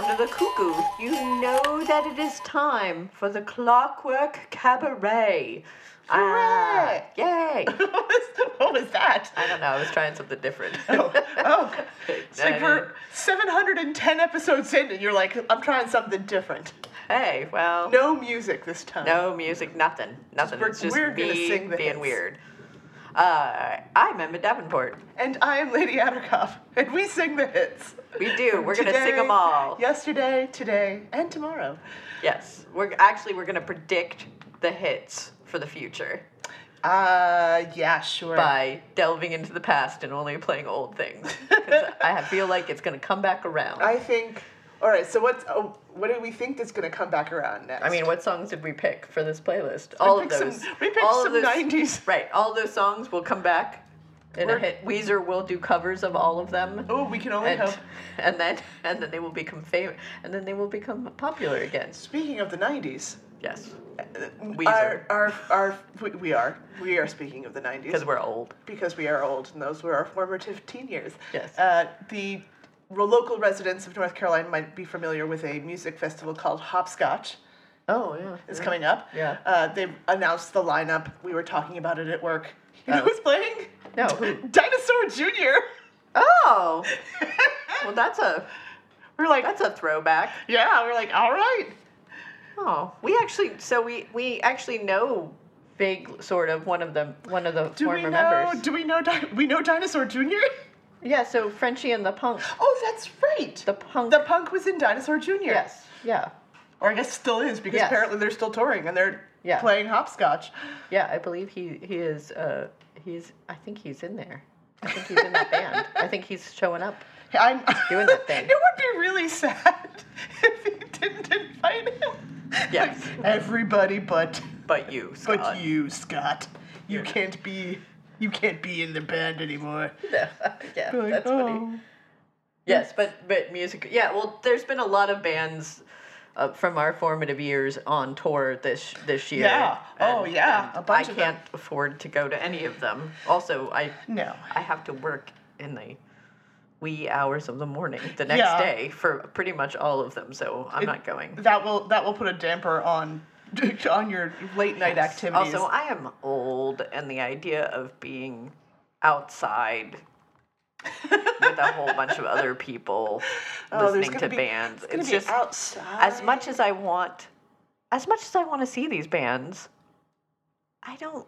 Sound of the cuckoo, you know that it is time for the Clockwork Cabaret. Ah, yay! what, was, what was that? I don't know, I was trying something different. Oh, oh. It's like we're 710 episodes in and you're like, I'm trying something different. Hey, well, No music this time. no music, nothing. Nothing. we're- it's just we're gonna sing being weird. Uh, I'm Emmett Davenport. And I am Lady Attercop, and we sing the hits. We do. We're gonna sing them all. Yesterday, today, and tomorrow. Yes. We're actually we're gonna predict the hits for the future Uh, yeah, sure. by delving into the past and only playing old things. I feel like it's gonna come back around. I think. All right, so what's oh, what do we think is going to come back around next? I mean, what songs did we pick for this playlist? all of picked some- those. we picked all some of those, 90s. Right. All those songs will come back in a We're- hit. Weezer will do covers of all of them. Oh, we can only and, hope. and then and then they will become famous and then they will become popular again. Speaking of the 90s, Yes. uh, Weezer. our, our, our, we, we are. We are speaking of the 90s. Because we're old. because we are old and those were our formative teen years. Yes. Uh, the local residents of North Carolina might be familiar with a music festival called Hopscotch. Oh yeah. It's yeah. coming up. Yeah. Uh, they've announced the lineup. We were talking about it at work. You know Oh. who's playing? No, who? Dinosaur Jr. Oh. well, that's a we're like, that's a throwback. yeah, we're like, all right. Oh, we actually so we we actually know big sort of one of them one of the Do former we know? members. Do we know? Di- we know Dinosaur Jr. Yeah, so Frenchie and the punk. Oh, that's right. The punk. The punk was in Dinosaur Jr. yes. Yeah. Or I guess still is because Yes. apparently they're still touring and they're Yeah. playing hopscotch. Yeah, I believe he he is uh he's I think he's in there. I think he's in that band. I think he's showing up. I'm Doing that thing. It would be really sad if you didn't invite him. Yes. Like, everybody but But you, Scott. but you, Scott. You You're can't be you can't be in the band anymore. yeah, yeah, Like, that's funny. oh. Yes, but but music. Yeah, well, there's been a lot of bands uh, from our formative years on tour this this year. Yeah. Oh, yeah, a bunch I can't afford to go to any of them. Also, I No. I have to work in the wee hours of the morning the next Yeah. day for pretty much all of them. So I'm It- not going. That will that will put a damper on on your late night activities. Also, I am old, and the idea of being outside with a whole bunch of other people Oh, listening be- bands, it's gonna it's be just outside. as much as I want, as much as I want to see these bands, I don't.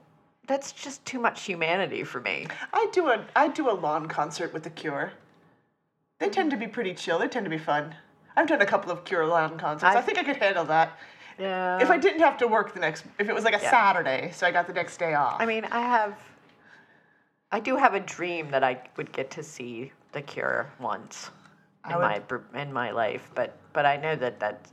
That's just too much humanity for me. I do a I do a lawn concert with the Cure. They tend to be pretty chill. They tend to be fun. I've done a couple of Cure lawn concerts. I, I- think I could handle that. Yeah. If I didn't have to work the next, if it was like a Yeah. Saturday, so I got the next day off. I mean, I have. I do have a dream that I would get to see The Cure once I in would- my in my life, but but I know that that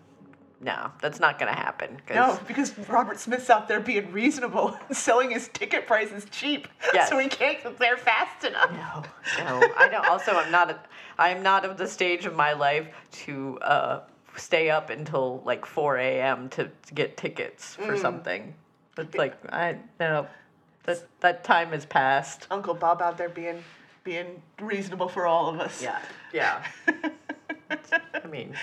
no, that's not gonna happen. 'cause- no, because Robert Smith's out there being reasonable, selling his ticket prices cheap, Yes. so he can't get there fast enough. No, no. I don't. Also, I'm not. A, I'm not of the stage of my life to uh, stay up until like 4 a.m. to, to get tickets for Mm. something. It's like I no, that that time has passed. Uncle Bob out there being being reasonable for all of us. Yeah, yeah. I mean,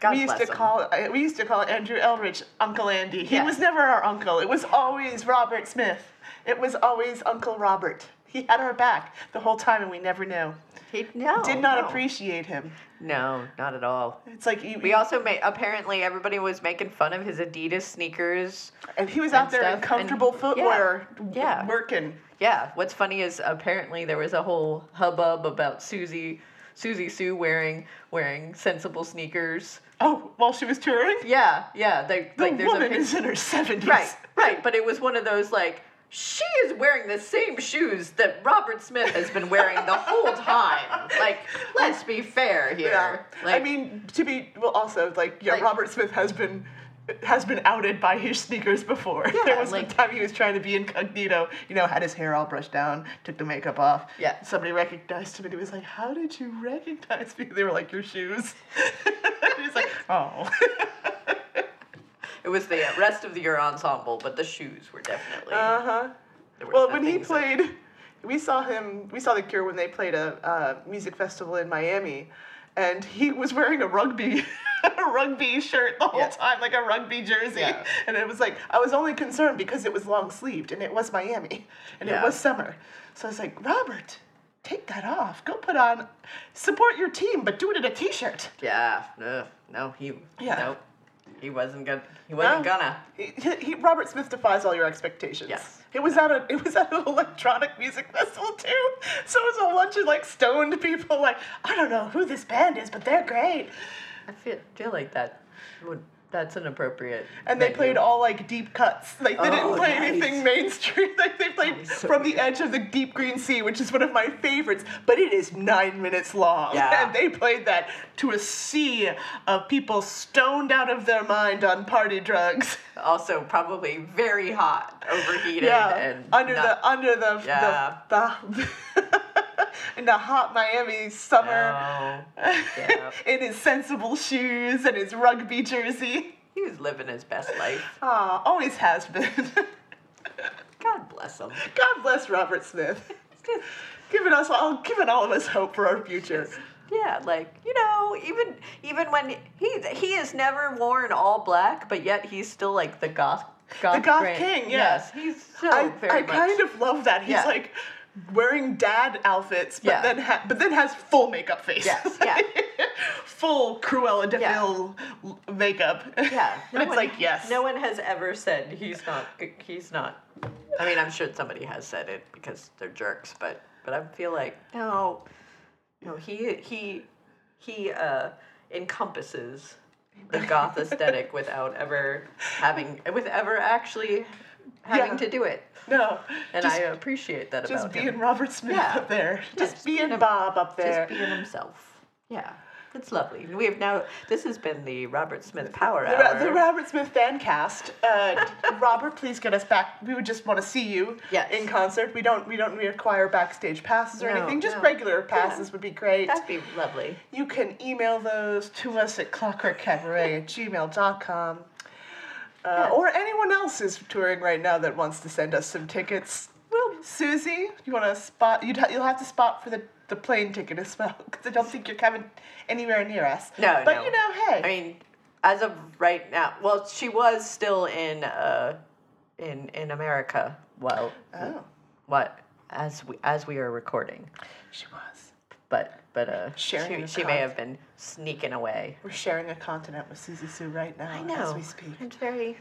God we used to him. call we used to call Andrew Eldritch Uncle Andy. He Yes. was never our uncle. It was always Robert Smith. It was always Uncle Robert. He had our back the whole time, and we never knew. He no did not no. appreciate him. No, not at all. It's like you, We also made apparently everybody was making fun of his Adidas sneakers. and he was out there in stuff, comfortable and- footwear, yeah, yeah. working. Yeah, what's funny is apparently there was a whole hubbub about Siouxsie Siouxsie Sioux wearing wearing sensible sneakers. Oh, while she was touring, Yeah, yeah. They, the like there's a woman pic- is in her seventies. right, right. But it was one of those like she is wearing the same shoes that Robert Smith has been wearing the whole time. Like, let's be fair here. Yeah. Like, I mean, to be well, also like yeah, Like- Robert Smith has been has been outed by his sneakers before. Yeah, there was like- one time he was trying to be incognito, you know, had his hair all brushed down, took the makeup off. Yeah. Somebody recognized him and he was like, How did you recognize me? They were like, Your shoes. He's like, Oh. It was the rest of the your ensemble, but the shoes were definitely. uh-huh. Well, when he things that- played, we saw him. We saw the Cure when they played a uh, music festival in Miami, and he was wearing a rugby, a rugby shirt the whole Yeah. time, like a rugby jersey. Yeah. And it was like I was only concerned because it was long sleeved and it was Miami, and it was summer. So I was like, Robert, take that off. Go put on, support your team, but do it in a t-shirt. Yeah, no, no, he, Yeah. no, he wasn't gonna, he wasn't No. gonna. He, he, Robert Smith defies all your expectations. Yes. It was at a it was at an electronic music festival too. So it was a bunch of like stoned people like, I don't know who this band is, but they're great. I feel feel like that would that's inappropriate. And they played all like deep cuts. Like they Oh, didn't play nice. anything mainstream. Like they played so from the edge of the deep green sea, which is one of my favorites, but it is nine minutes long. Yeah. And they played that to a sea of people stoned out of their mind on party drugs. also probably very hot, overheated, yeah, and under not- the under the Yeah. the, the in the hot Miami summer, Oh, yeah. in his sensible shoes and his rugby jersey. he was living his best life. Ah, always has been. God bless him. God bless Robert Smith, giving us all giving all of us hope for our future. Yeah, like you know, even even when he he has never worn all black, but yet he's still like the goth goth, goth grand- king, yeah. Yes, he's so I, very I much. kind of love that he's Yeah. like wearing dad outfits, but Yeah. then ha- but then has full makeup face. Yes, yeah. full Cruella de. Vil makeup. Yeah, and it's one- like yes. No one has ever said he's not. He's not. I mean, I'm sure somebody has said it because they're jerks, but but I feel like no, no. He he he uh, encompasses the goth aesthetic without ever having with ever actually having Yeah. to do it, No. and just, I appreciate that about just about being him. Robert Smith Yeah. up there. Just, Just being Bob up there. Just being himself. Yeah, it's lovely. We have now. This has been the Robert Smith Power The, Hour. the Robert Smith fan cast. Uh, Robert, please get us back. We would just want to see you Yes. in concert. We don't we don't require backstage passes or No, anything. Just no. regular passes would be great. That'd be lovely. You can email those to us at clockworkcabaret at gmail.com. Uh, Or anyone else is touring right now that wants to send us some tickets. Well, Siouxsie, you want to spot? You'd ha- you'll have to spot for the, the plane ticket as well, because I don't think you're coming anywhere near us. No, but no. you know, hey, I mean, as of right now, well, she was still in uh, in in America. Well, oh, what as we as we are recording, she was. but but uh, Sharing she, she may have been sneaking away. We're sharing a continent with Siouxsie Sioux right now I know. as we speak. It's very.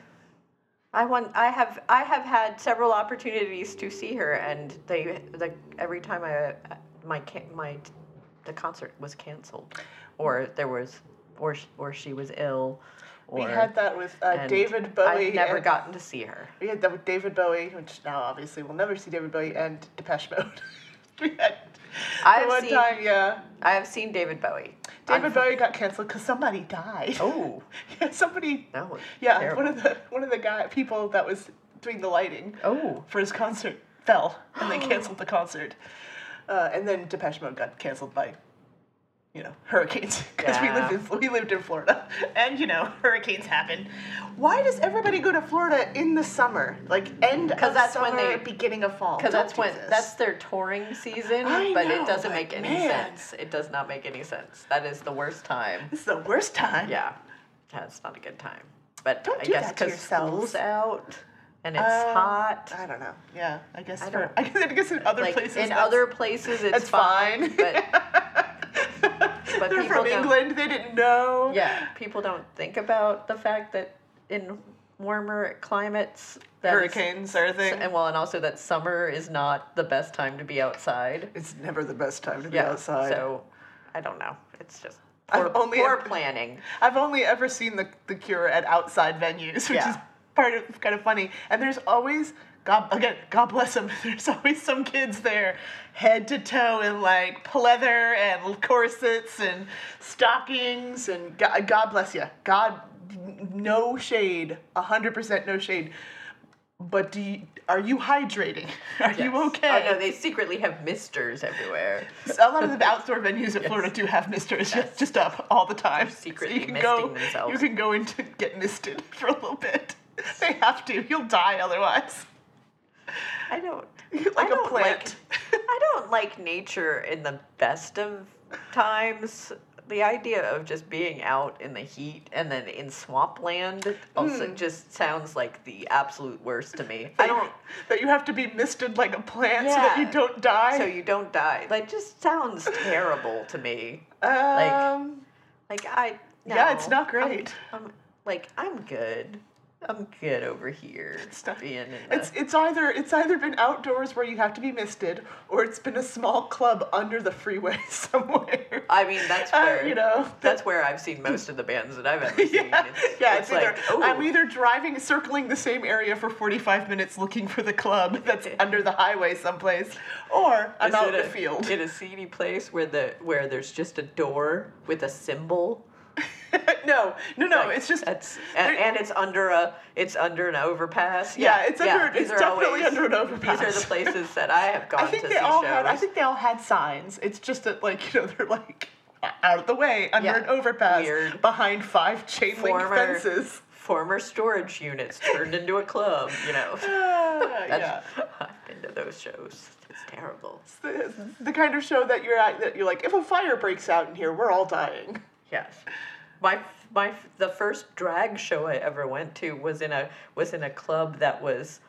I want. I have. I have had several opportunities to see her, and they. The every time I, my can- my, the concert was canceled, or there was, or sh- or she was ill, or. we had that with uh, and David Bowie. I've never and- gotten to see her. We had that with David Bowie, which now obviously we'll never see David Bowie, and Depeche Mode. we had I the have one seen- time, yeah. I have seen David Bowie. David Bowie got canceled because somebody died. Oh, yeah, somebody. that was Yeah, terrible. one of the one of the guy people that was doing the lighting Oh, for his concert fell, and they canceled the concert. Uh, and then Depeche Mode got canceled by, you know, hurricanes because we lived in we lived in Florida, and you know hurricanes happen. Why does everybody go to Florida in the summer, like end of that's when summer, they- beginning of fall? because that's when this. that's their touring season, I but know, it doesn't but make any man. sense. It does not make any sense. That is the worst time. this is the worst time. Yeah, yeah, it's not a good time. But Don't I do guess because school's out and it's Uh, hot. I don't know. Yeah, I guess I for I guess, I guess in other like places in other places, it's, it's fine. But but They're people from England. They didn't know. Yeah, people don't think about the fact that in warmer climates, Hurricanes are a thing. and well, and also that summer is not the best time to be outside. It's never the best time to be Yeah, outside. so I don't know. It's just I've poor, only poor ever- planning. I've only ever seen the the Cure at outside venues, which Yeah. is part of kind of funny. And there's always God again, God bless them. There's always some kids there, head to toe in like pleather and corsets and stockings and God, God bless you. God, no shade, hundred percent no shade. But do you, are you hydrating? Are you Yes. okay? Oh no, they secretly have misters everywhere. a lot of the outdoor venues in Florida do have misters just, just up all the time. secretly you can misting go, themselves. You can go in to get misted for a little bit. They have to. You'll die otherwise. I don't. Like I a don't plant. Like, I don't like nature in the best of times. The idea of just being out in the heat and then in swampland also Hmm. just sounds like the absolute worst to me. I don't. That you have to be misted like a plant so that you don't die. So you don't die. Like, just sounds terrible to me. um, Like I. Yeah, it's not great. I'm, I'm like I'm good. I'm good over here. not- being it's it's either it's either been outdoors where you have to be misted, or it's been a small club under the freeway somewhere. I mean, that's Uh, where you know, That's where I've seen most of the bands that I've ever seen. yeah, It's, yeah. it's It's, either like, oh, I'm either driving, circling the same area for 45 minutes looking for the club that's under the highway someplace, or I'm is out in a- the field. in a seedy place where the where there's just a door with a symbol. no, no, no. Like, it's just that's and, and it's under a it's under an overpass. Yeah, it's under- these it's definitely always- under an overpass. These are the places that I have gone I think to they see all shows. had. I think they all had signs. It's just that, like you know, they're like out of the way under Yeah, an overpass weird. behind five chain link Former- fences. former storage units turned into a club. You know, Ah, yeah. I've been to those shows. It's terrible. It's the, the kind of show that you're at that you're like, if a fire breaks out in here, we're all dying. Yes. My my the first drag show I ever went to was in a was in a club that was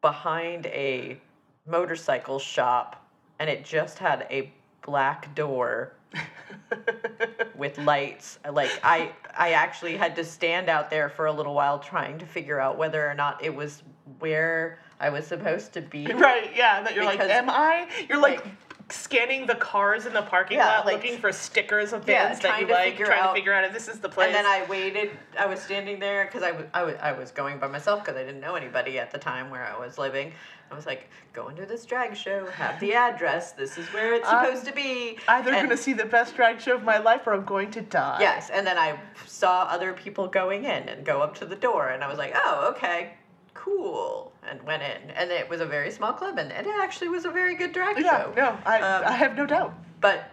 behind a motorcycle shop and it just had a black door with lights. Like I I actually had to stand out there for a little while trying to figure out whether or not it was where I was supposed to be. Right, yeah, that you're like, am I? You're like, like- scanning the cars in the parking Yeah, lot, like- looking for stickers of Yeah, bands that you like, trying out- to figure out if this is the place. And then I waited. I was standing there because I was, I was going by myself because I didn't know anybody at the time where I was living. I was like, going to this drag show, have the address. This is where it's I'm supposed to be. either and, gonna see the best drag show of my life or I'm going to die. Yes, and then I saw other people going in and go up to the door, and I was like, oh, okay, cool, and went in, and it was a very small club, and, it actually was a very good drag Yeah, show. no, I, Um, I have no doubt. But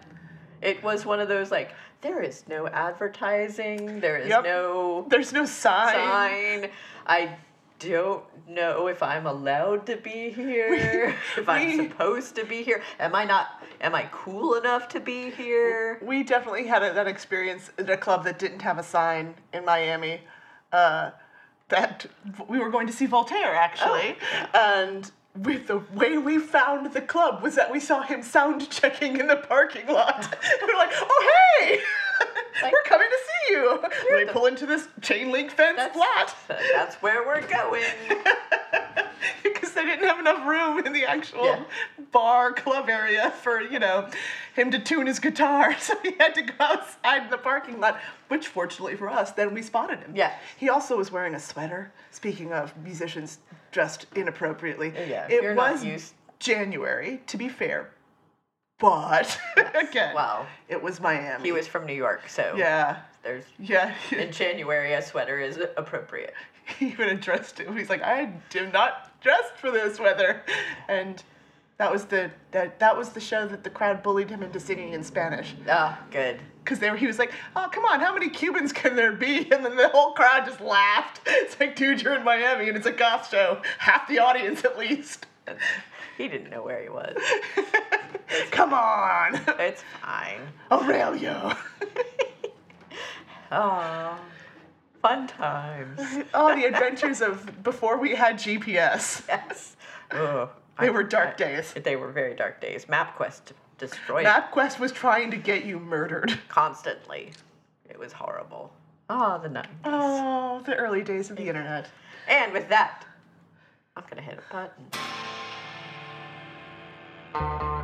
it was one of those like, there is no advertising, there is Yep. no There's no sign. sign. I don't know if I'm allowed to be here. if I'm we- supposed to be here. Am I not? Am I cool enough to be here? We definitely had a, that experience at a club that didn't have a sign in Miami. Uh, that we were going to see Voltaire actually, oh, and with the way we found the club was that we saw him sound checking in the parking lot. we were like, "Oh hey, Like- we're coming to see you." We the- pull into this chain link fence That's flat That's where we're going. because they didn't have enough room in the actual Yeah. bar club area for you know him to tune his guitar so he had to go outside the parking lot which fortunately for us then we spotted him Yeah. he also was wearing a sweater speaking of musicians dressed inappropriately Yeah, it was january to be fair but again Wow. it was miami He was from New York, so yeah there's yeah in January a sweater is appropriate. he even addressed him. He's like, I am not dressed for this weather, and that was the that that was the show that the crowd bullied him into singing in Spanish Ah, good. because they were he was like, oh come on, how many Cubans can there be? And then the whole crowd just laughed. It's like, dude, you're in Miami and it's a goth show. Half the audience at least. He didn't know where he was. come on, It's fine. Aurelio. Oh, fun times. All the adventures of before we had GPS. Yes. Ugh. They I- were dark I- days. They were very dark days. MapQuest destroyed MapQuest was trying to get you murdered. constantly. It was horrible. Oh, the 90s. Oh, the early days of the internet. And with that, I'm gonna hit a button. Thank you.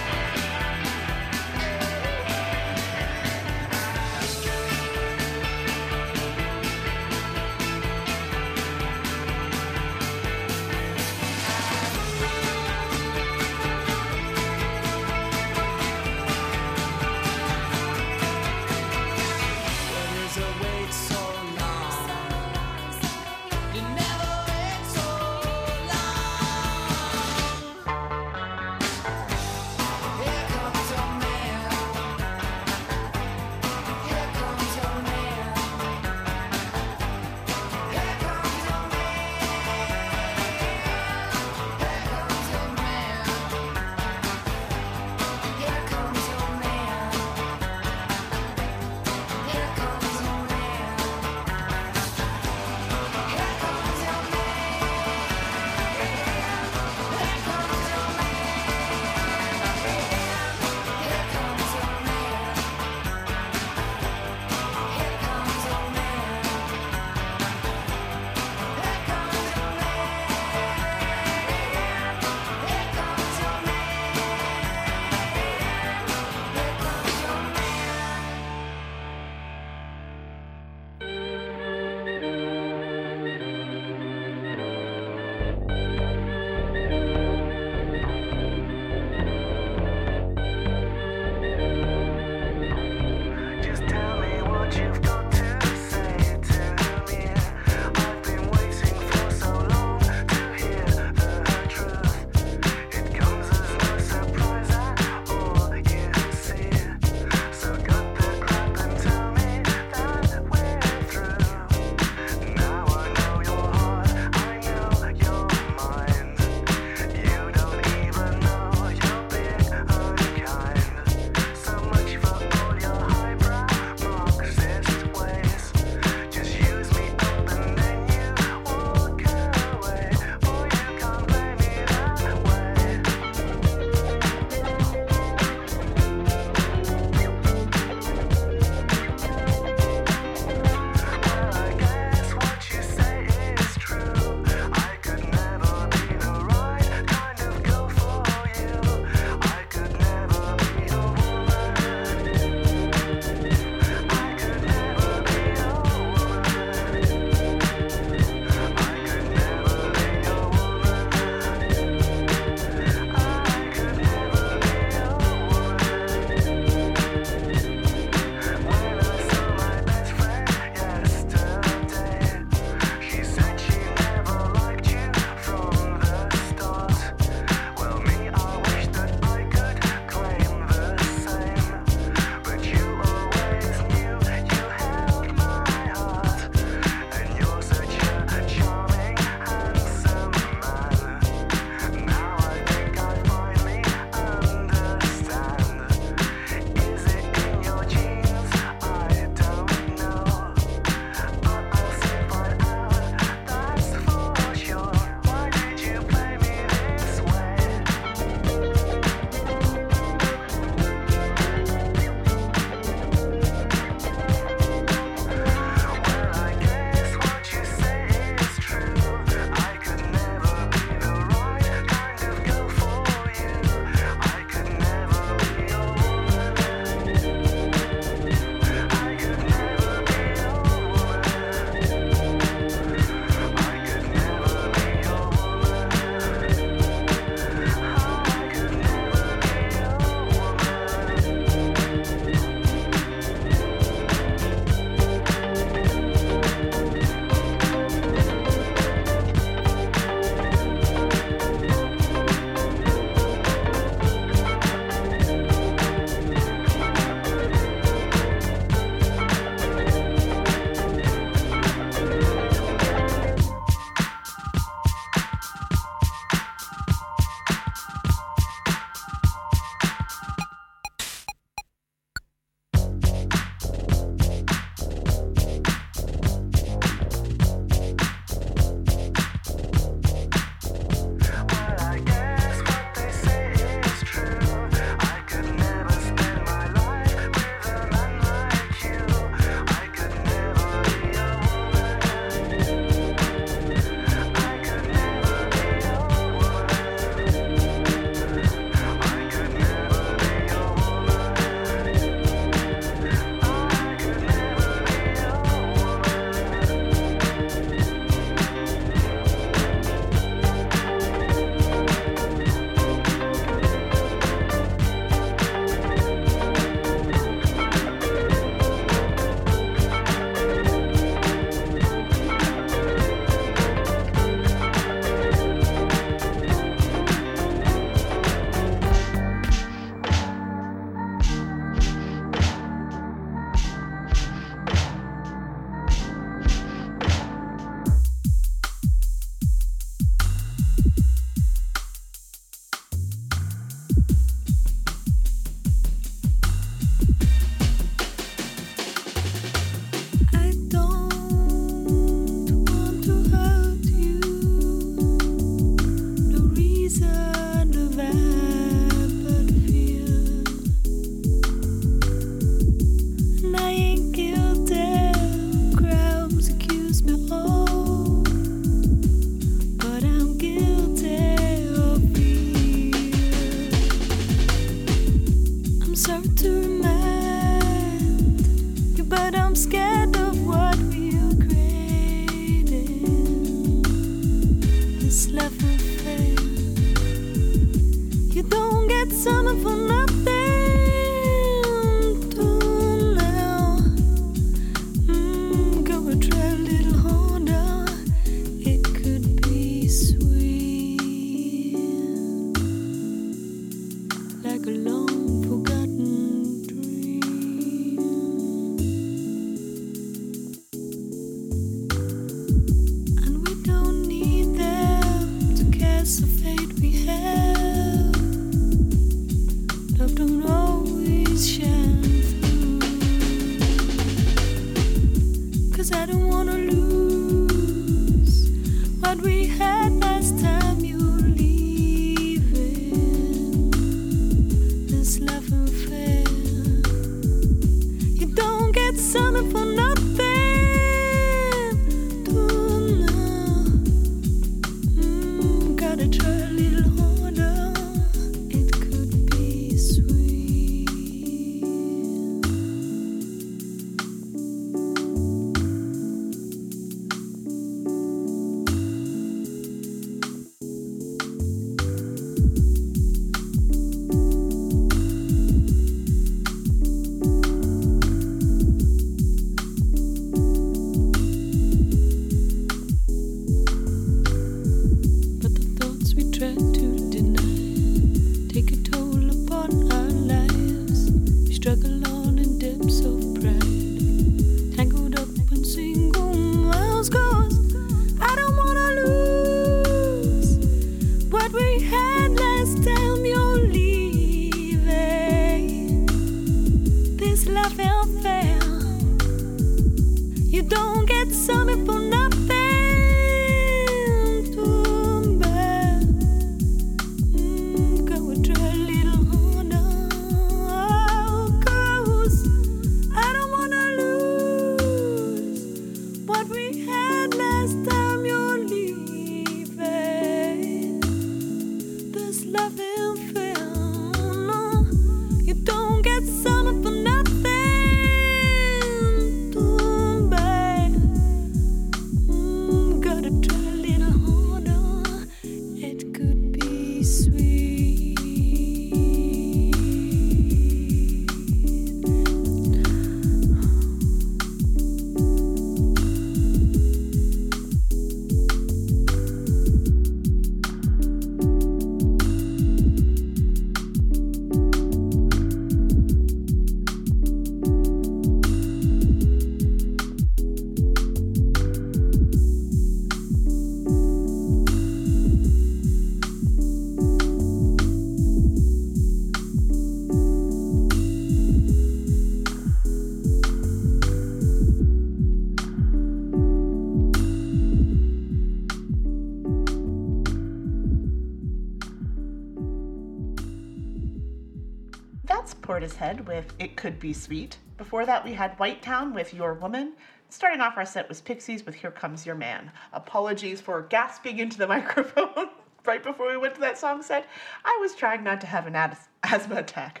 Could Be Sweet. Before that, we had White Town with Your Woman. Starting off our set was Pixies with Here Comes Your Man. Apologies for gasping into the microphone right before we went to that song set. I was trying not to have an asthma attack.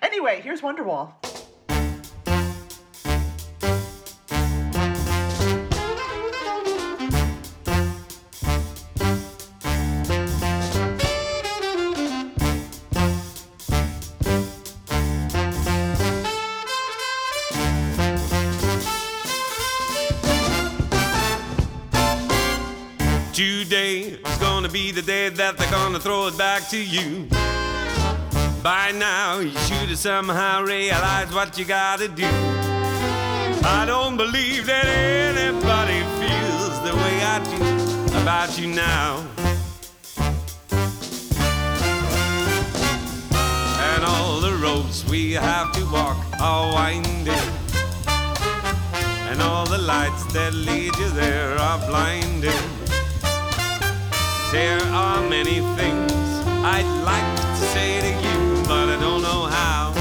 Anyway, here's Wonderwall. Be the day that they're gonna throw it back to you. By now, you should have somehow realized what you gotta do. I don't believe that anybody feels the way I do about you now. And all the roads we have to walk are winding. And all the lights that lead you there are blinding. There are many things I'd like to say to you, but I don't know how.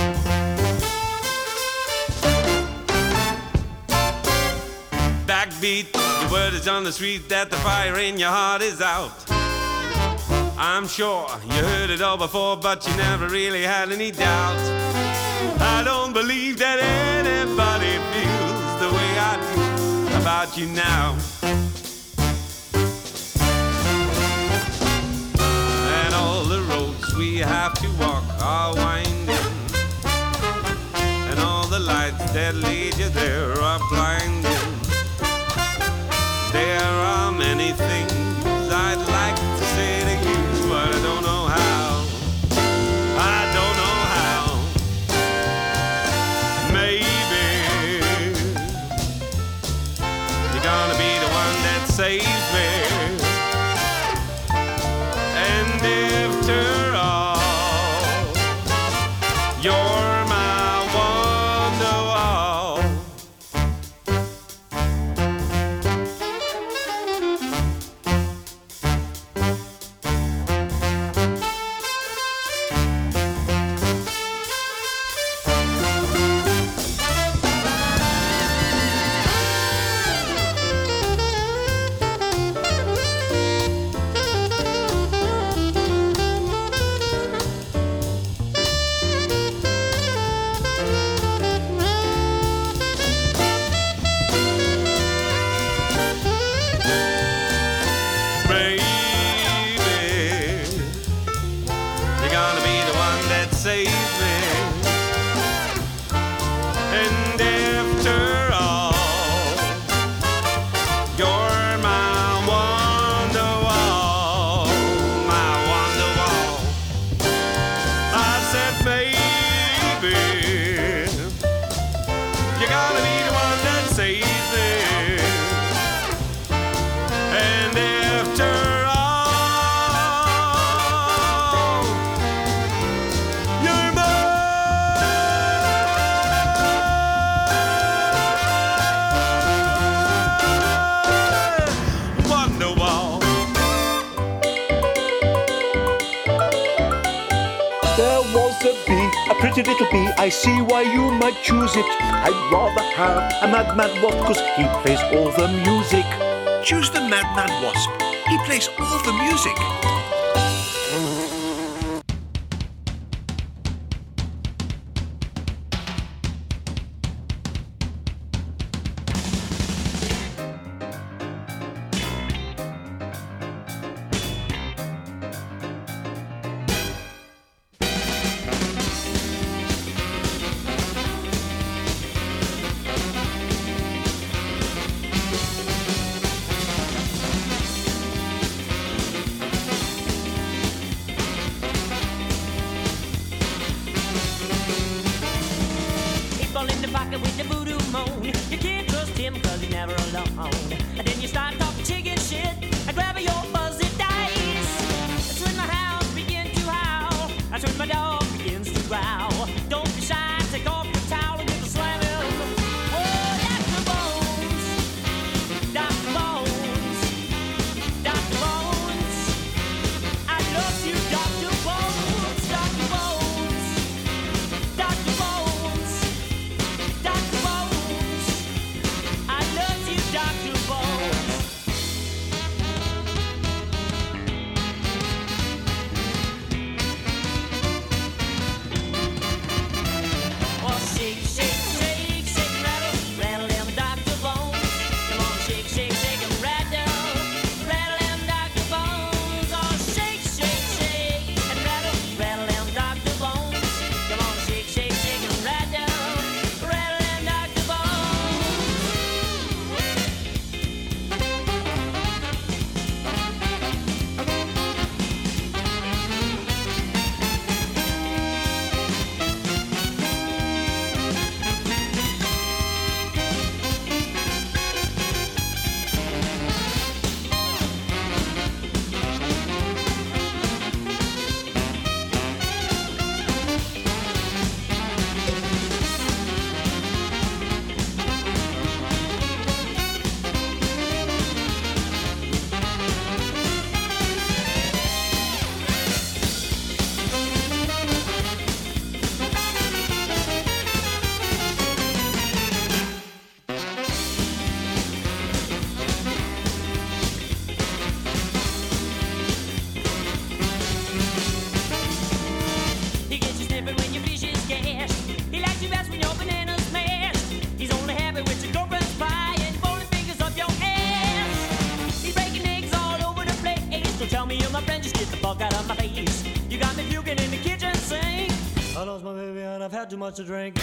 Backbeat, the word is on the street that the fire in your heart is out. I'm sure you heard it all before, but you never really had any doubt. I don't believe that anybody feels the way I do about you now. we have to walk our winding. And all the lights that lead you there are blinding. There are many things it, it'll be. I see why you might choose it. I'd rather have a madman wasp, cause he plays all the music. Choose the madman wasp. He plays all the music. much to drink.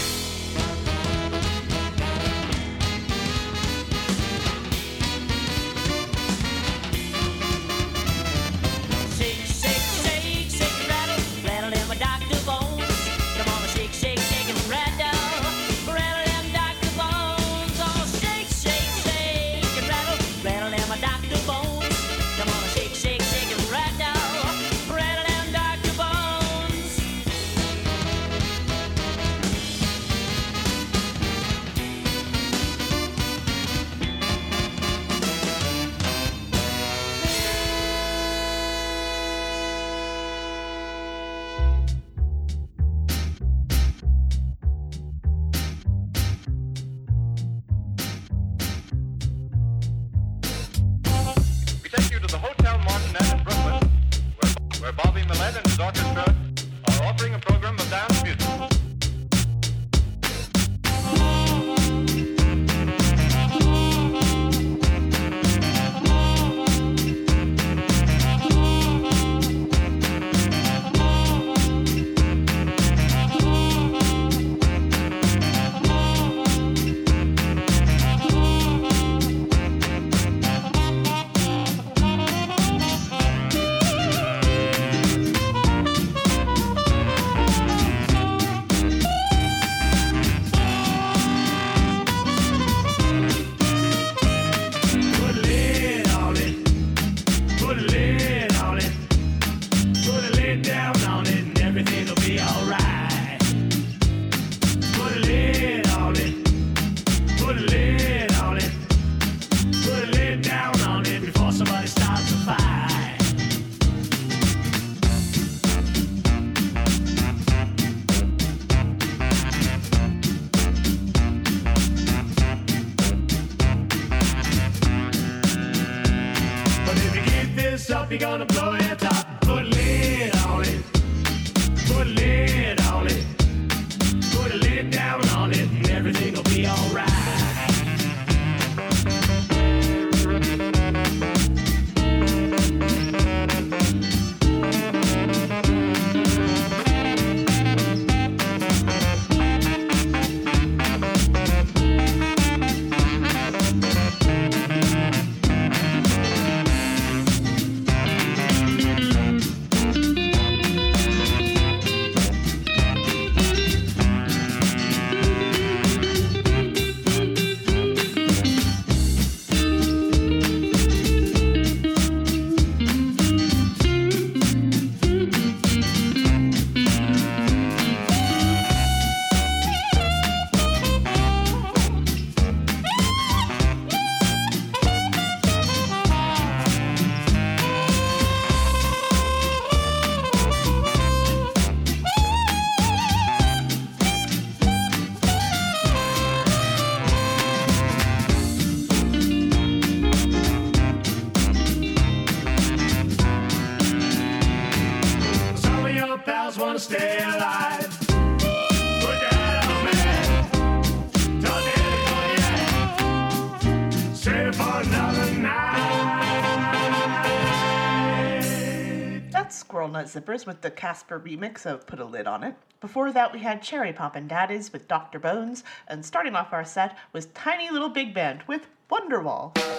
Zippers with the Casper remix of Put a Lid on It. Before that, we had Cherry Poppin' Daddies with Dr. Bones, and starting off our set was Tiny Little Big Band with Wonderwall.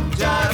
Gotta jump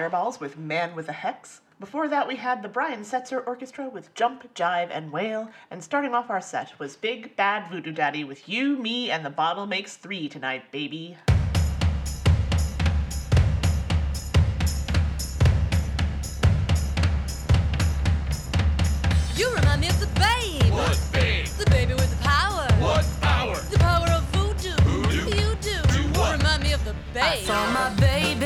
Fireballs with Man with a Hex. Before that, we had the Brian Setzer Orchestra with Jump, Jive, and Wail. And starting off our set was Big Bad Voodoo Daddy with You, Me, and the Bottle Makes Three tonight, baby. You remind me of the babe. What babe? The baby with the power. What power? The power of voodoo. Voodoo? You do. Do what? Remind me of the babe. I saw my baby.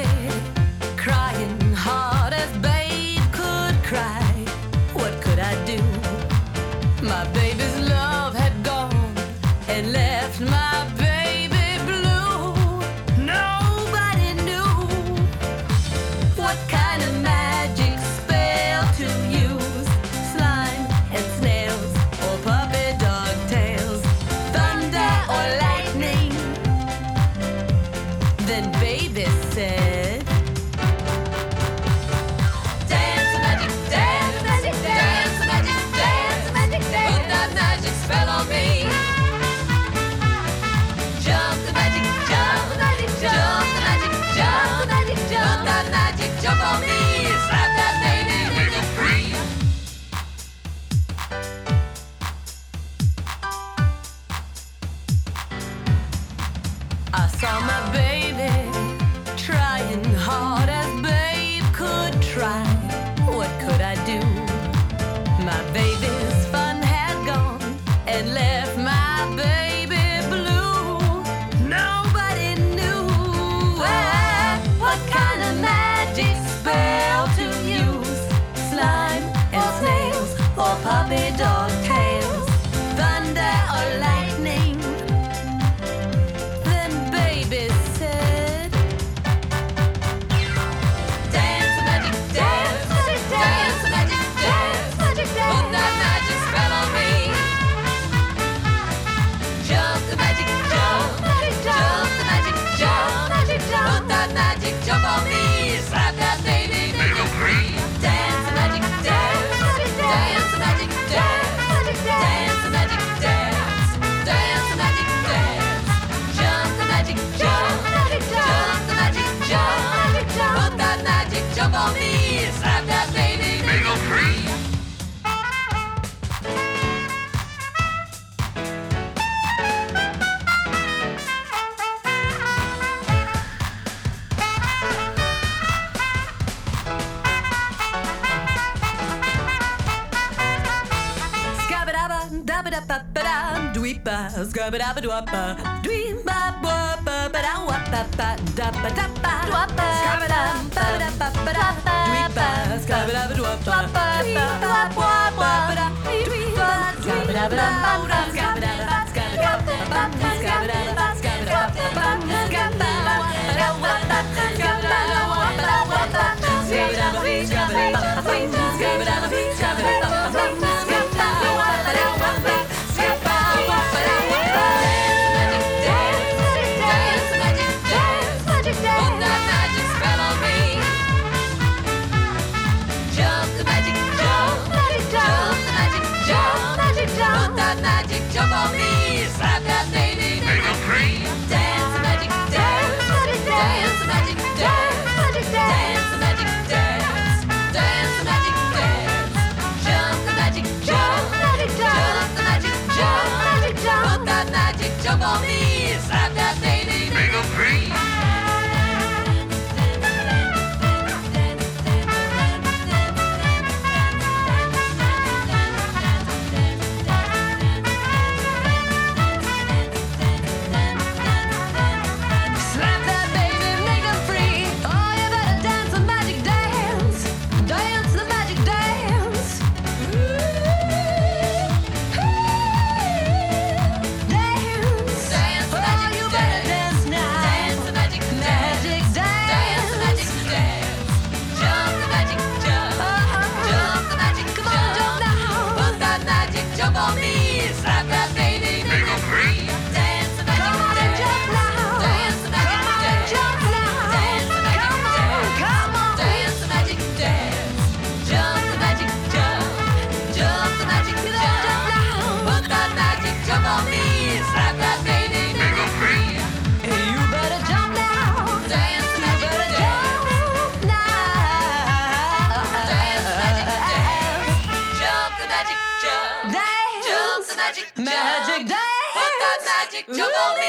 Scrub it out, scrub it out, magic on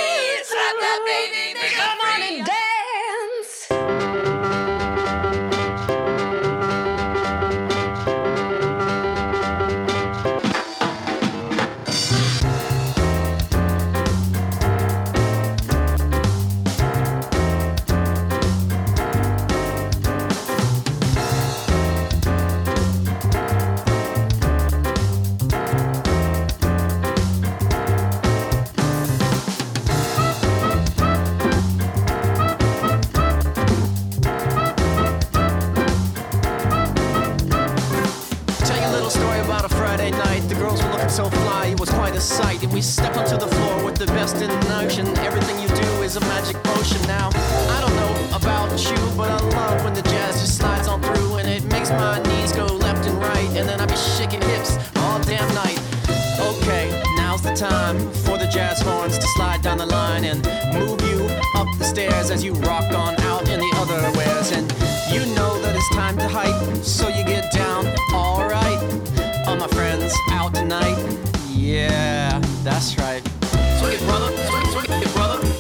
it was quite a sight. And we stepped onto the floor with the best in the notion. Everything you do is a magic potion. Now, I don't know about you, but I love when the jazz just slides on through and it makes my knees go left and right. And then I be shaking hips all damn night. Okay, now's the time for the jazz horns to slide down the line and move you up the stairs as you rock on out in the other wares. And you know that it's time to hype, so you get down, alright. All my friends out tonight, yeah, that's right. Swing it, brother, swing, swing it, brother,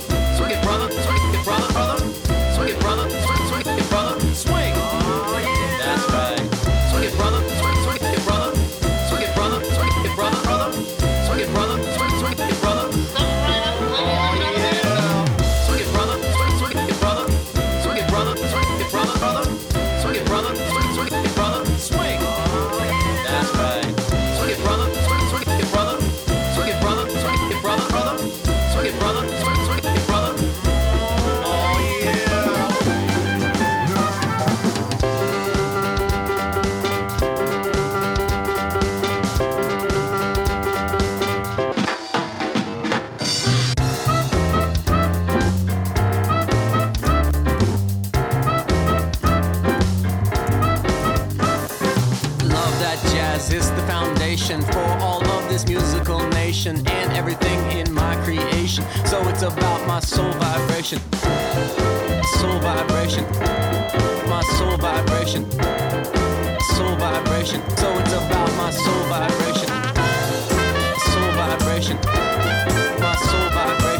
nation and everything in my creation. So it's about my soul vibration. Soul vibration. My soul vibration. Soul vibration. So it's about my soul vibration. Soul vibration. My soul vibration.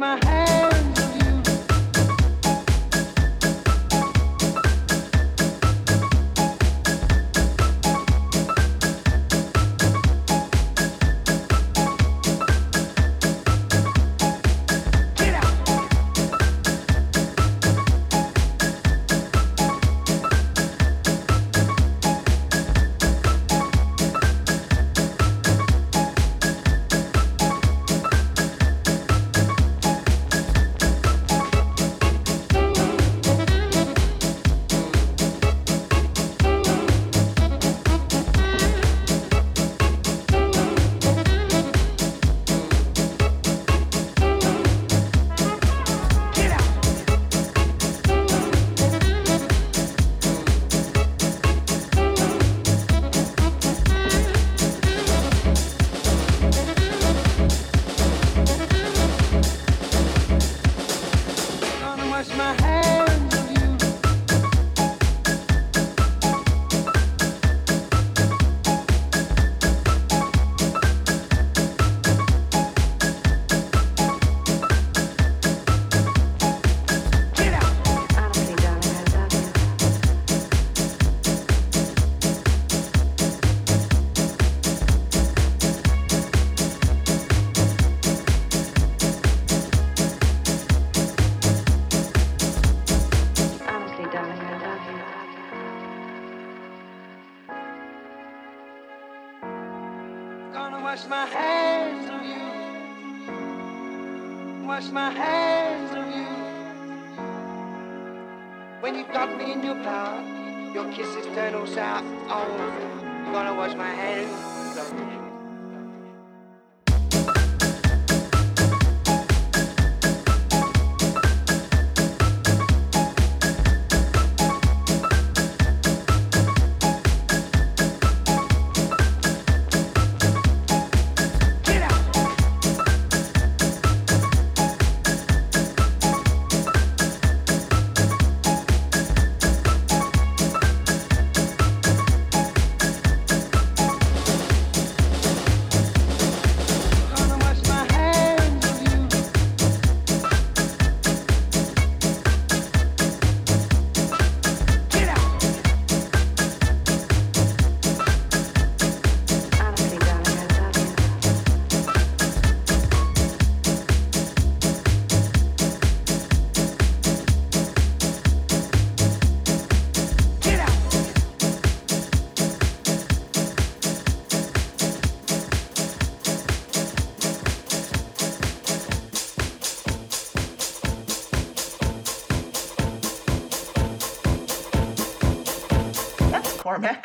My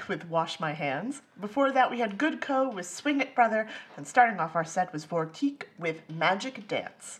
With Wash My Hands. Before that, we had Good Co. with Swing It Brother. And starting off our set was Vortique with Magic Dance.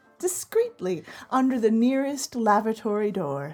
discreetly under the nearest lavatory door.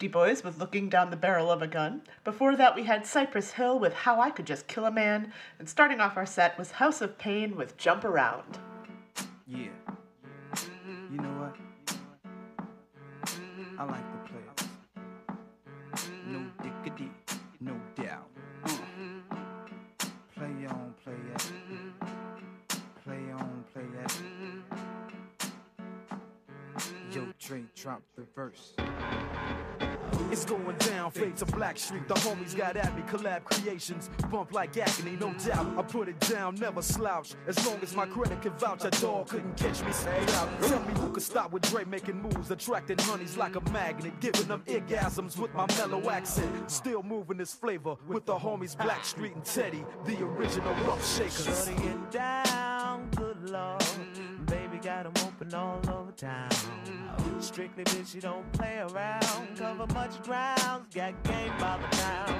Beastie Boys with Looking Down the Barrel of a Gun. Before that, we had Cypress Hill with How I Could Just Kill a Man. And starting off our set was House of Pain with Jump Around. Got at me, collab creations. Bump like agony, no doubt. I put it down, never slouch. As long as my credit can vouch, a dog couldn't catch me. Say out. Tell me who could stop with Dre making moves, attracting honeys like a magnet, giving them orgasms with my mellow accent. Still moving this flavor with the homies Blackstreet and Teddy, the original rough shakers. Shutting it down, good lord. Baby got 'em open all over town. Strictly bitch, you don't play around. Cover much ground, got game by the pound.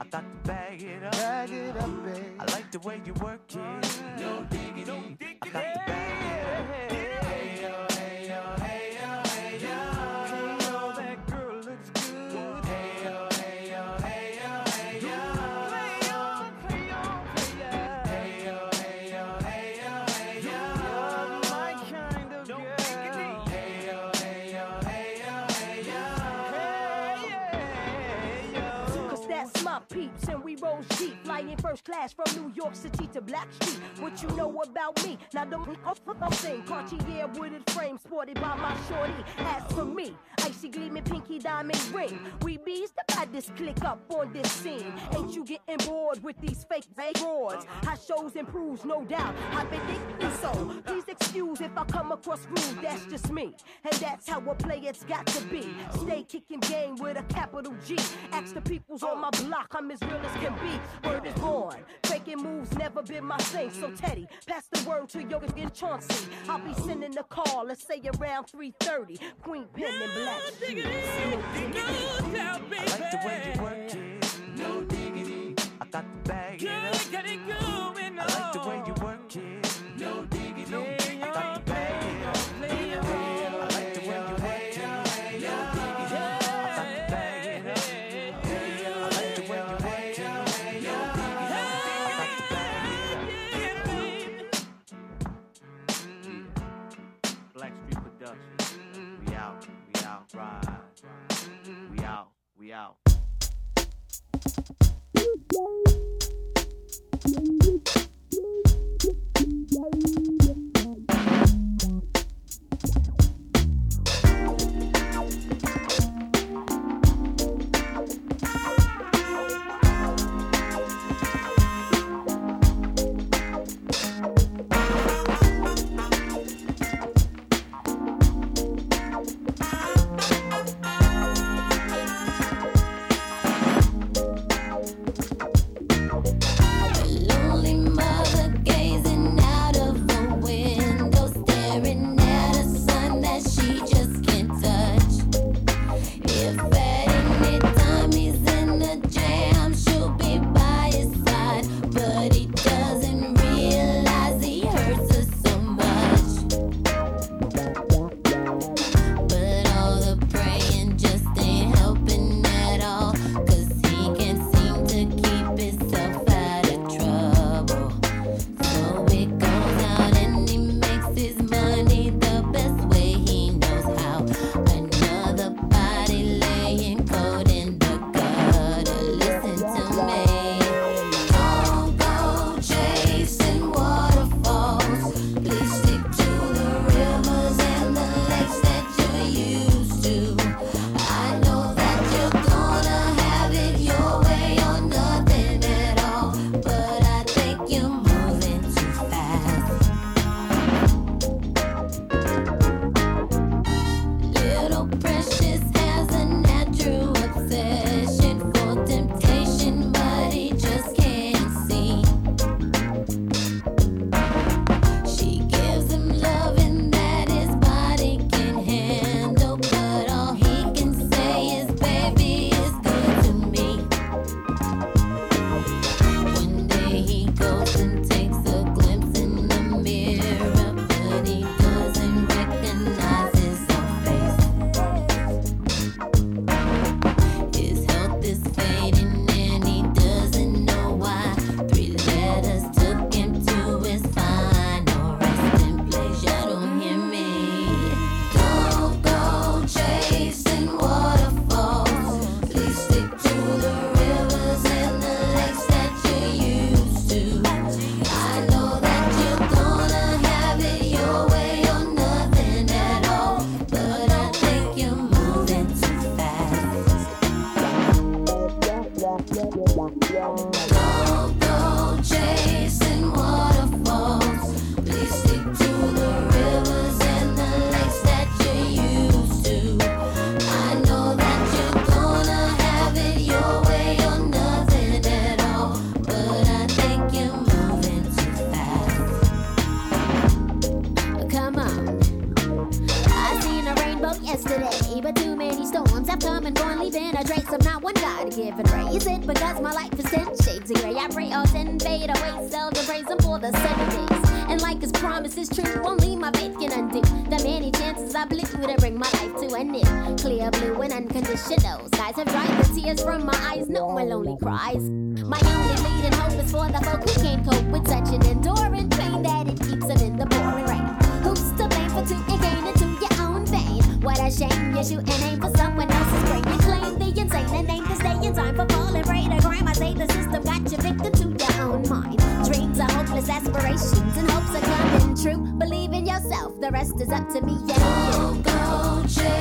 I thought to bag it up. Bag it up, babe. I like the way you work it. No diggity. I got to bag it up. First class from New York City to Blackstreet. What you know about me? Now don't I'm saying Cartier wooded frame sported by my shorty. As for me, icy gleaming pinky diamond ring. We bees the baddest click up on this scene. Ain't you getting bored with these fake broads? How shows improves, no doubt. I've been thinking so. Please excuse if I come across rude. That's just me, and that's how a player's got to be. Stay kicking game with a capital G. Ask the peoples on my block, I'm as real as can be. Word is born. Faking moves never been my thing. So Teddy, pass the word to Yoga and Chauncey. I'll be sending a call, let's say around 3:30. Queen Pen and Black Street. I like the way you work it. No diggity. I got to bag it up. I like the way you work it. Don't go chasing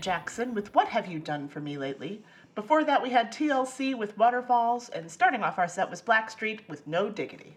Jackson with What Have You Done For Me Lately. Before that, we had TLC with Waterfalls, and starting off our set was Blackstreet with No Diggity.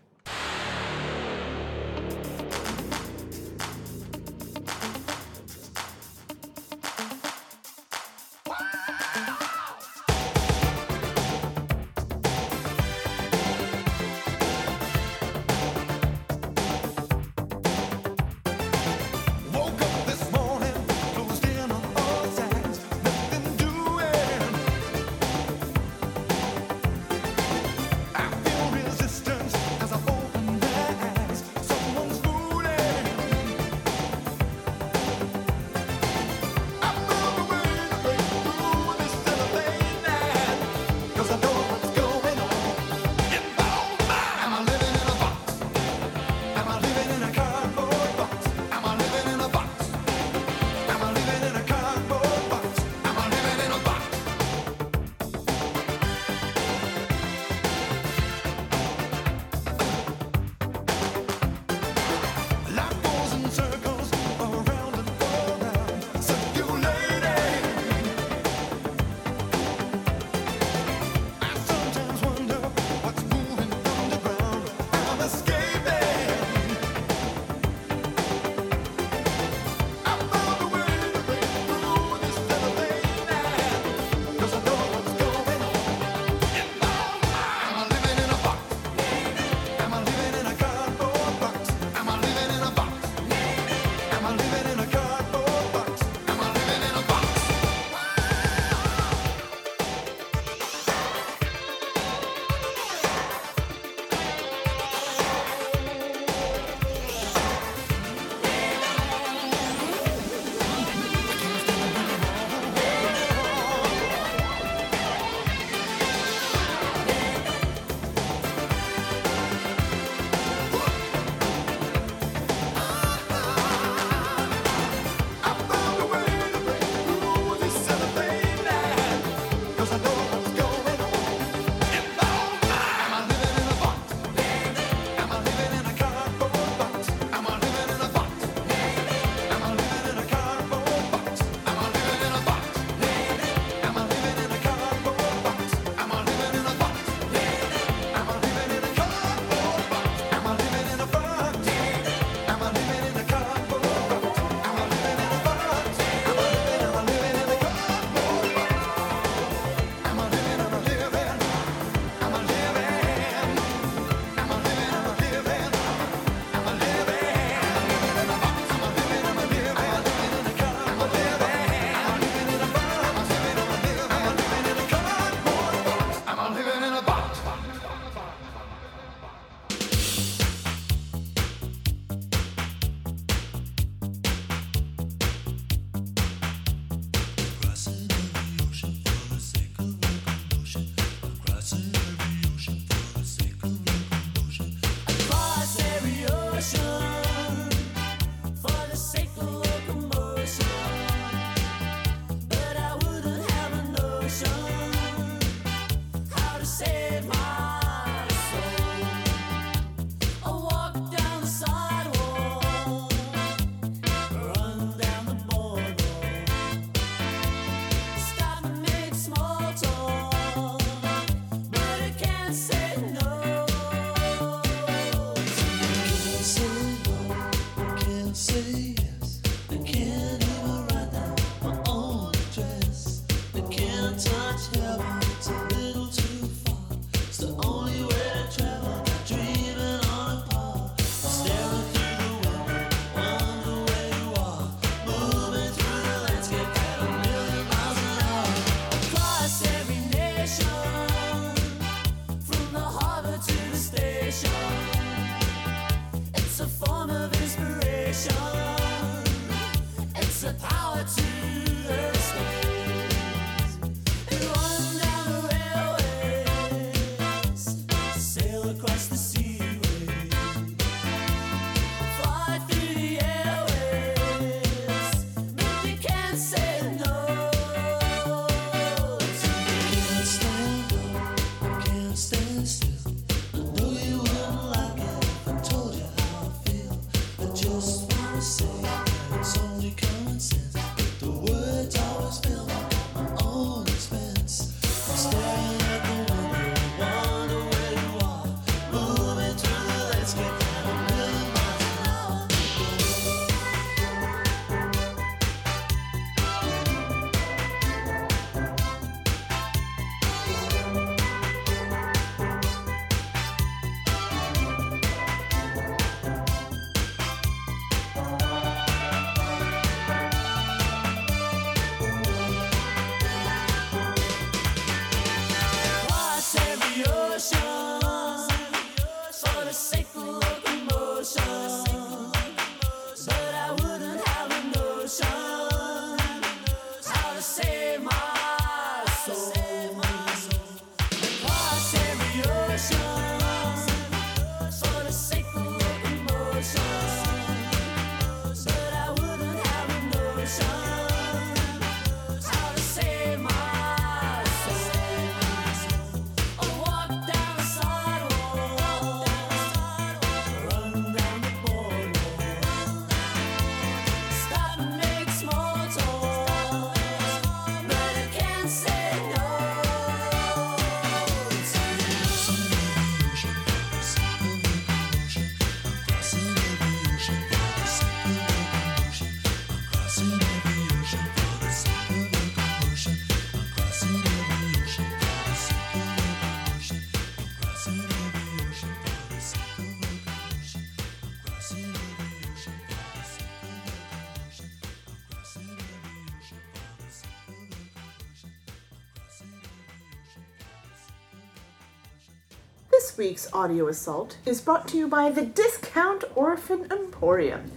Week's audio assault is brought to you by the Discount Orphan Emporium.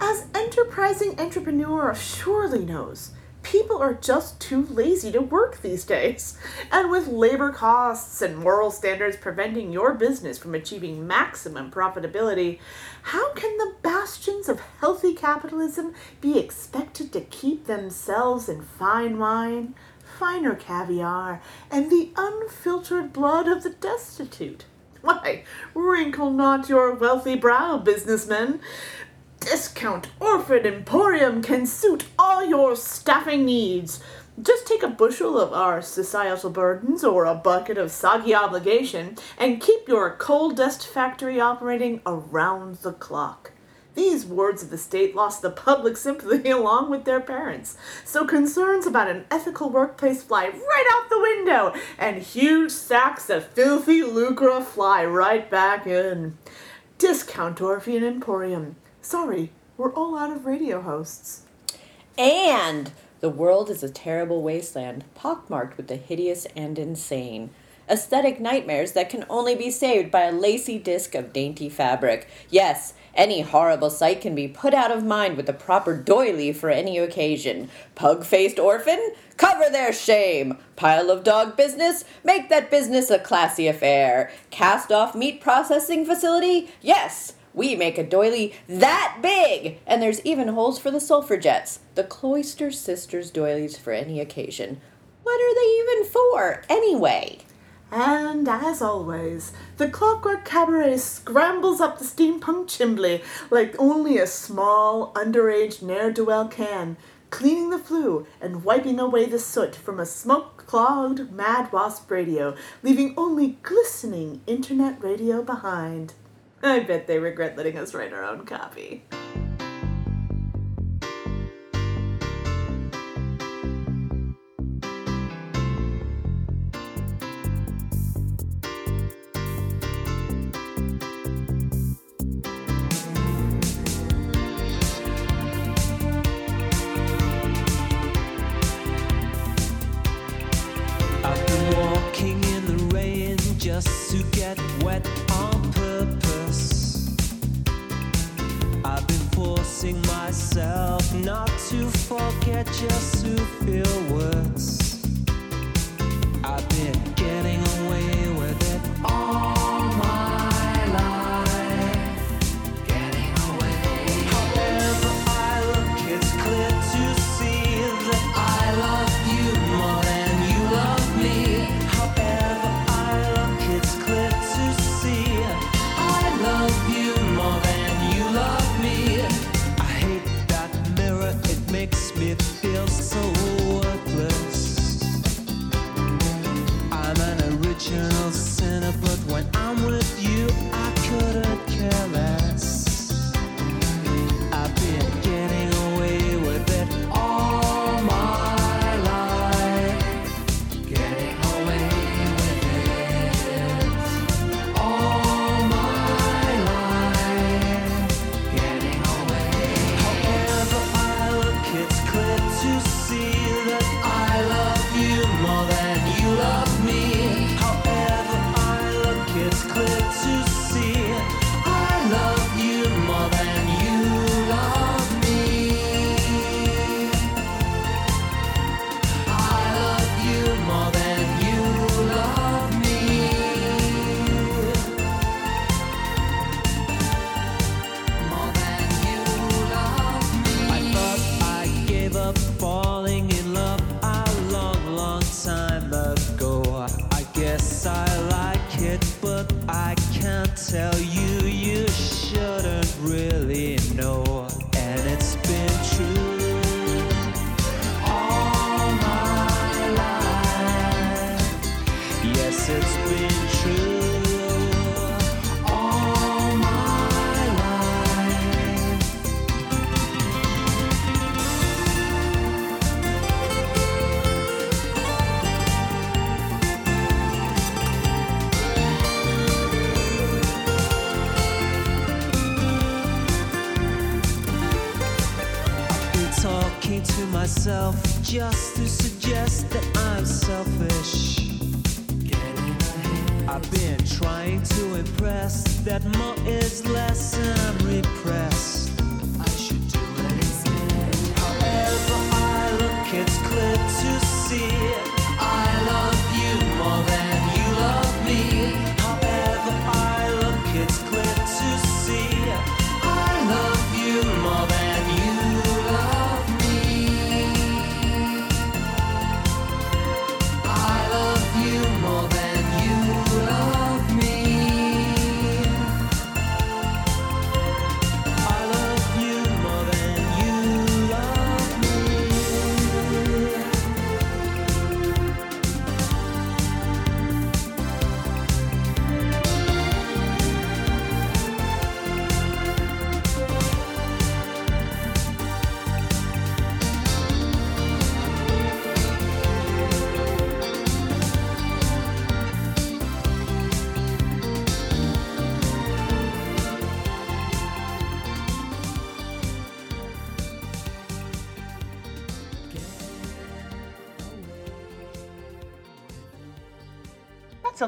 As enterprising entrepreneur surely knows, people are just too lazy to work these days. And with labor costs and moral standards preventing your business from achieving maximum profitability, how can the bastions of healthy capitalism be expected to keep themselves in fine wine, finer caviar, and the unfiltered blood of the destitute. Why, wrinkle not your wealthy brow, businessmen. Discount Orphan Emporium can suit all your staffing needs. Just take a bushel of our societal burdens or a bucket of soggy obligation and keep your coal dust factory operating around the clock. These wards of the state lost the public sympathy along with their parents, so concerns about an ethical workplace fly right out the window, and huge sacks of filthy lucre fly right back in. Discount Orphan Emporium. Sorry, we're all out of radio hosts. And the world is a terrible wasteland, pockmarked with the hideous and insane. Aesthetic nightmares that can only be saved by a lacy disc of dainty fabric. Yes, any horrible sight can be put out of mind with the proper doily for any occasion. Pug faced orphan? Cover their shame. Pile of dog business? Make that business a classy affair. Cast off meat processing facility? Yes! We make a doily that big! And there's even holes for the sulfur jets. The Cloister Sisters doilies for any occasion. What are they even for, anyway? And as always, the Clockwork Cabaret scrambles up the steampunk chimbley like only a small, underage ne'er do well can, cleaning the flue and wiping away the soot from a smoke clogged Mad Wasp radio, leaving only glistening internet radio behind. I bet they regret letting us write our own copy. To forget just to feel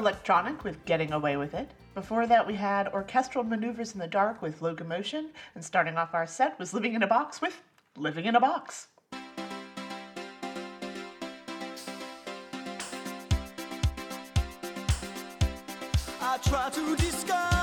electronic with Getting Away With It. Before that, we had Orchestral Maneuvers in the Dark with Locomotion, and starting off our set was Living in a Box with Living in a Box. I try to disguise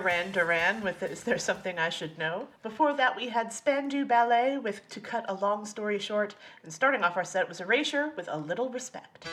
Duran Duran with Is There Something I Should Know? Before that, we had Spandau Ballet with To Cut a Long Story Short, and starting off our set was Erasure with A Little Respect.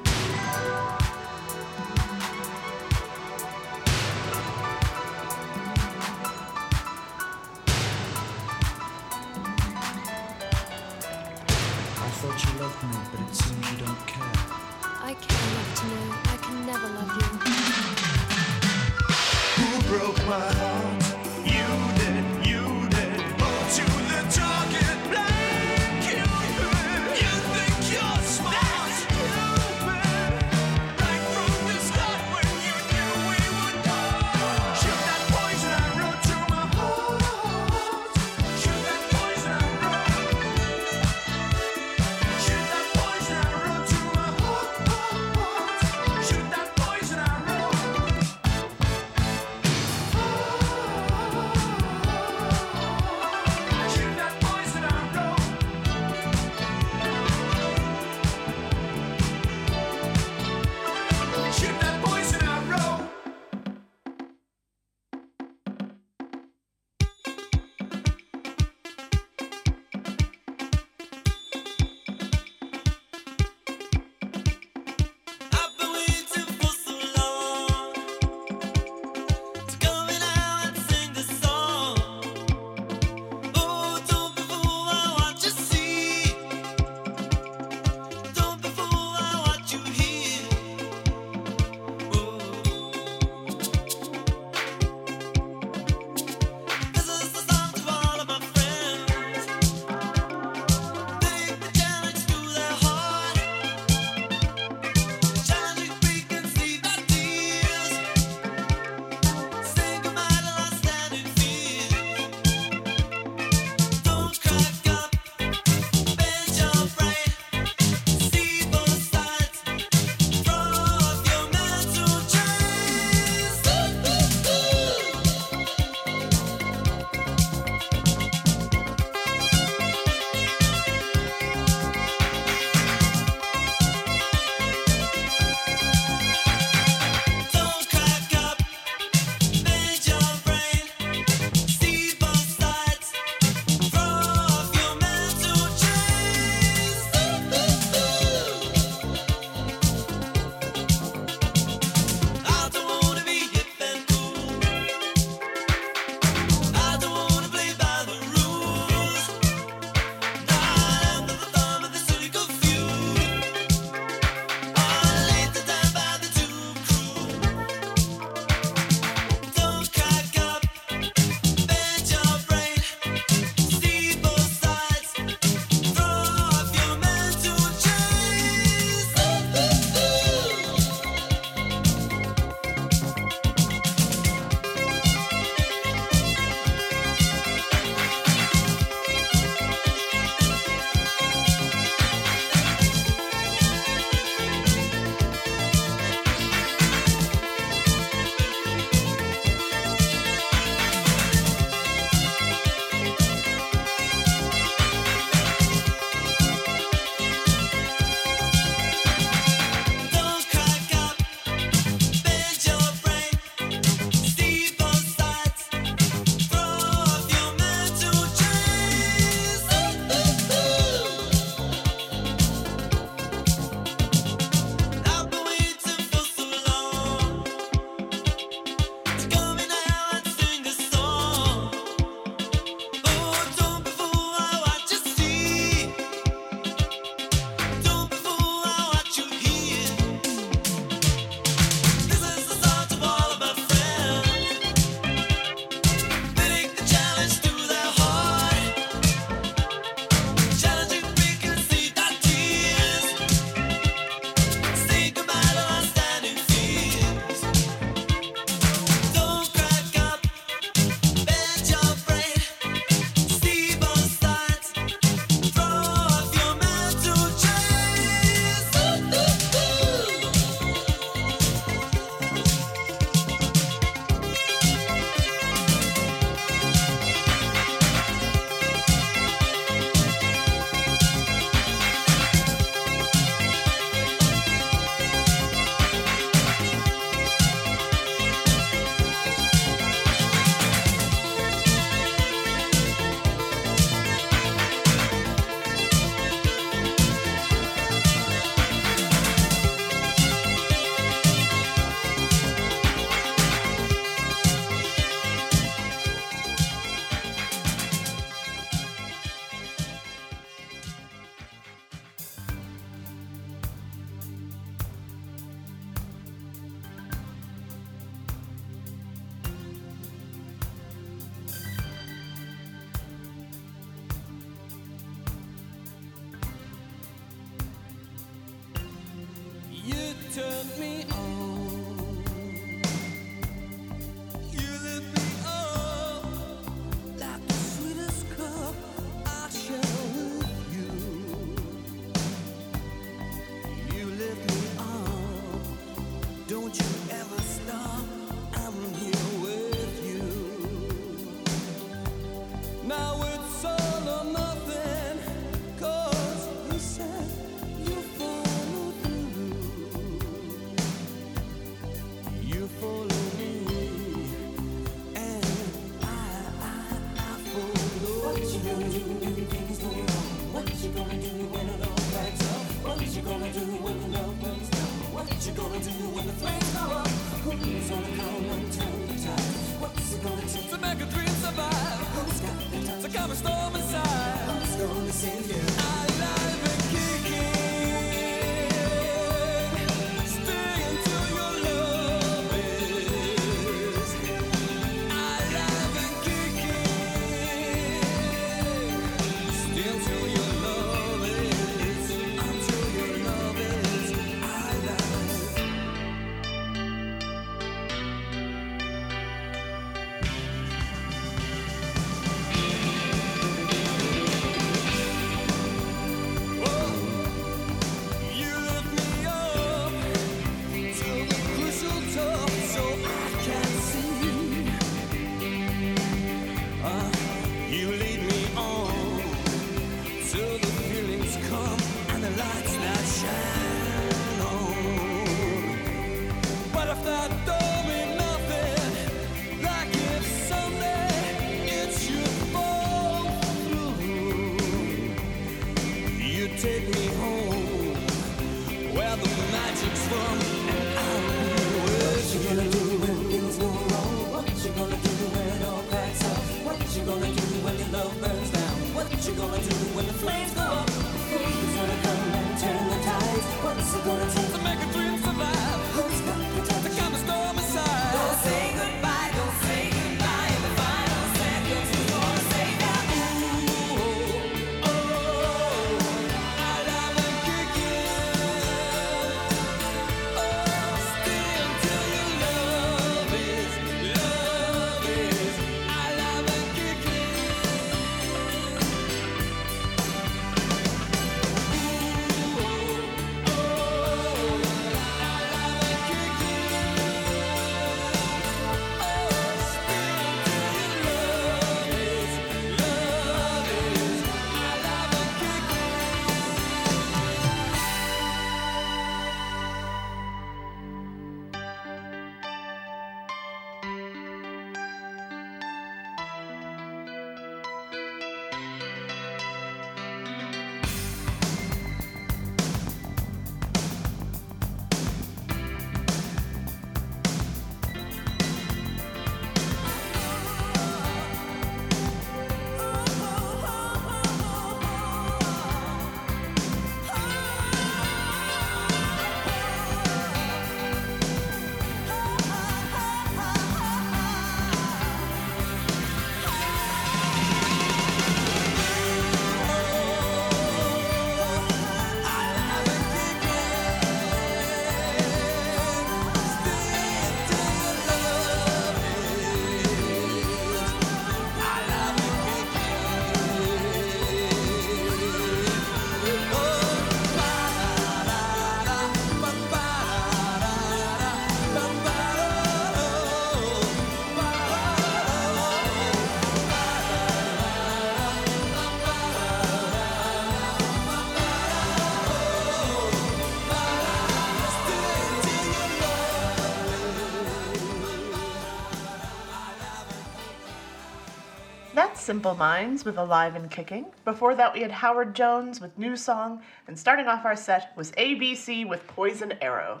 Simple Minds with Alive and Kicking. Before that, we had Howard Jones with New Song, and starting off our set was ABC with Poison Arrow.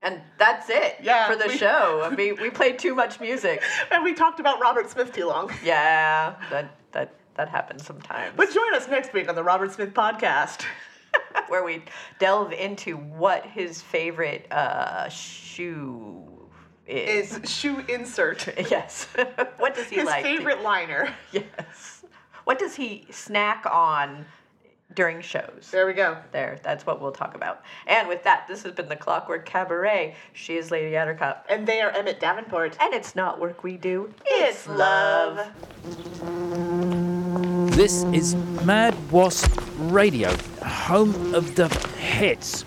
And that's it Yeah, for the we- show. I mean, we played too much music. And we talked about Robert Smith too long. Yeah, that that that happens sometimes. But join us next week on the Robert Smith podcast. where we delve into what his favorite uh, shoe is. Is shoe insert. Yes. what does he His like? to- favorite liner. Yes. What does he snack on during shows? There we go. There, that's what we'll talk about. And with that, this has been the Clockwork Cabaret. She is Lady Attercop. And they are Emmett Davenport. And it's not work we do, It's love. This is Mad Wasp Radio, home of the hits.